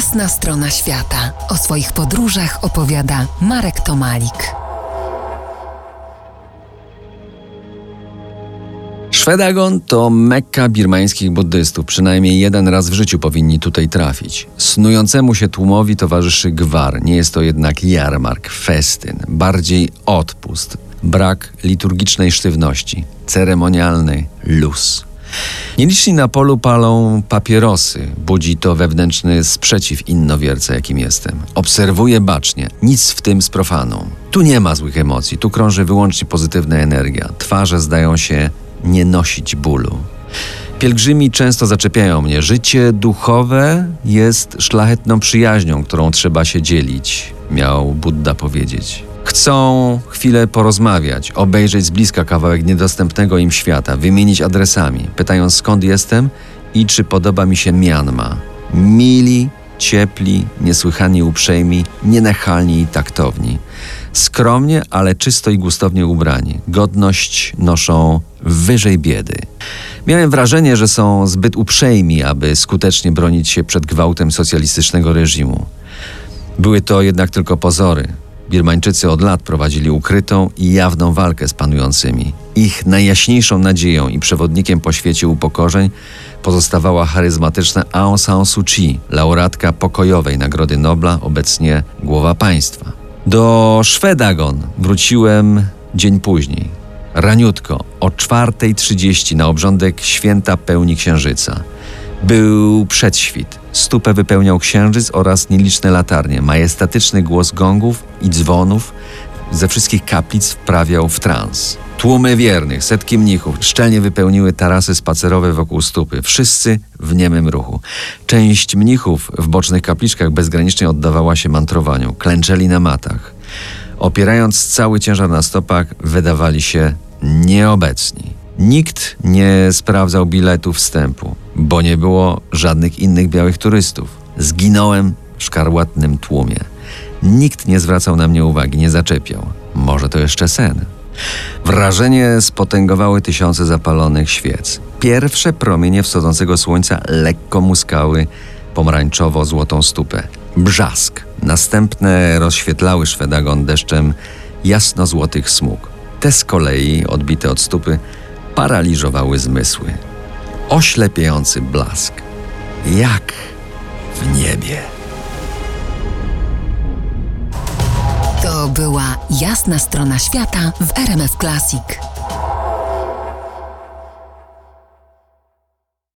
Jasna strona świata. O swoich podróżach opowiada Marek Tomalik. Szwedagon to mekka birmańskich buddystów. Przynajmniej jeden raz w życiu powinni tutaj trafić. Snującemu się tłumowi towarzyszy gwar. Nie jest to jednak jarmark, festyn. Bardziej odpust. Brak liturgicznej sztywności. Ceremonialny luz. Nieliczni na polu palą papierosy. Budzi to wewnętrzny sprzeciw innowierca, jakim jestem. Obserwuję bacznie. Nic w tym z profaną. Tu nie ma złych emocji. Tu krąży wyłącznie pozytywna energia. Twarze zdają się nie nosić bólu. Pielgrzymi często zaczepiają mnie. Życie duchowe jest szlachetną przyjaźnią, którą trzeba się dzielić, miał Buddha powiedzieć. Chcą chwilę porozmawiać, obejrzeć z bliska kawałek niedostępnego im świata, wymienić adresami, pytając skąd jestem i czy podoba mi się Mianma. Mili, ciepli, niesłychanie uprzejmi, nienachalni i taktowni. Skromnie, ale czysto i gustownie ubrani. Godność noszą wyżej biedy. Miałem wrażenie, że są zbyt uprzejmi, aby skutecznie bronić się przed gwałtem socjalistycznego reżimu. Były to jednak tylko pozory. Birmańczycy od lat prowadzili ukrytą i jawną walkę z panującymi. Ich najjaśniejszą nadzieją i przewodnikiem po świecie upokorzeń pozostawała charyzmatyczna Aung San Suu Kyi, laureatka pokojowej Nagrody Nobla, obecnie głowa państwa. Do Szwedagon wróciłem dzień później. Raniutko, o 4.30 na obrządek święta pełni księżyca. Był przedświt. Stupę wypełniał księżyc oraz nieliczne latarnie. Majestatyczny głos gongów i dzwonów ze wszystkich kaplic wprawiał w trans. Tłumy wiernych, setki mnichów szczelnie wypełniły tarasy spacerowe wokół stupy. Wszyscy w niemym ruchu. Część mnichów w bocznych kapliczkach bezgranicznie oddawała się mantrowaniu. Klęczeli na matach. Opierając cały ciężar na stopach, wydawali się nieobecni. Nikt nie sprawdzał biletu wstępu, bo nie było żadnych innych białych turystów. Zginąłem w szkarłatnym tłumie. Nikt nie zwracał na mnie uwagi, nie zaczepiał. Może to jeszcze sen. Wrażenie spotęgowały tysiące zapalonych świec. Pierwsze promienie wschodzącego słońca lekko muskały pomarańczowo-złotą stupę. Brzask. Następne rozświetlały szwedagon deszczem jasno-złotych smug. Te z kolei, odbite od stupy, paraliżowały zmysły. Oślepiający blask. Jak w niebie. To była jasna strona świata w RMF Classic.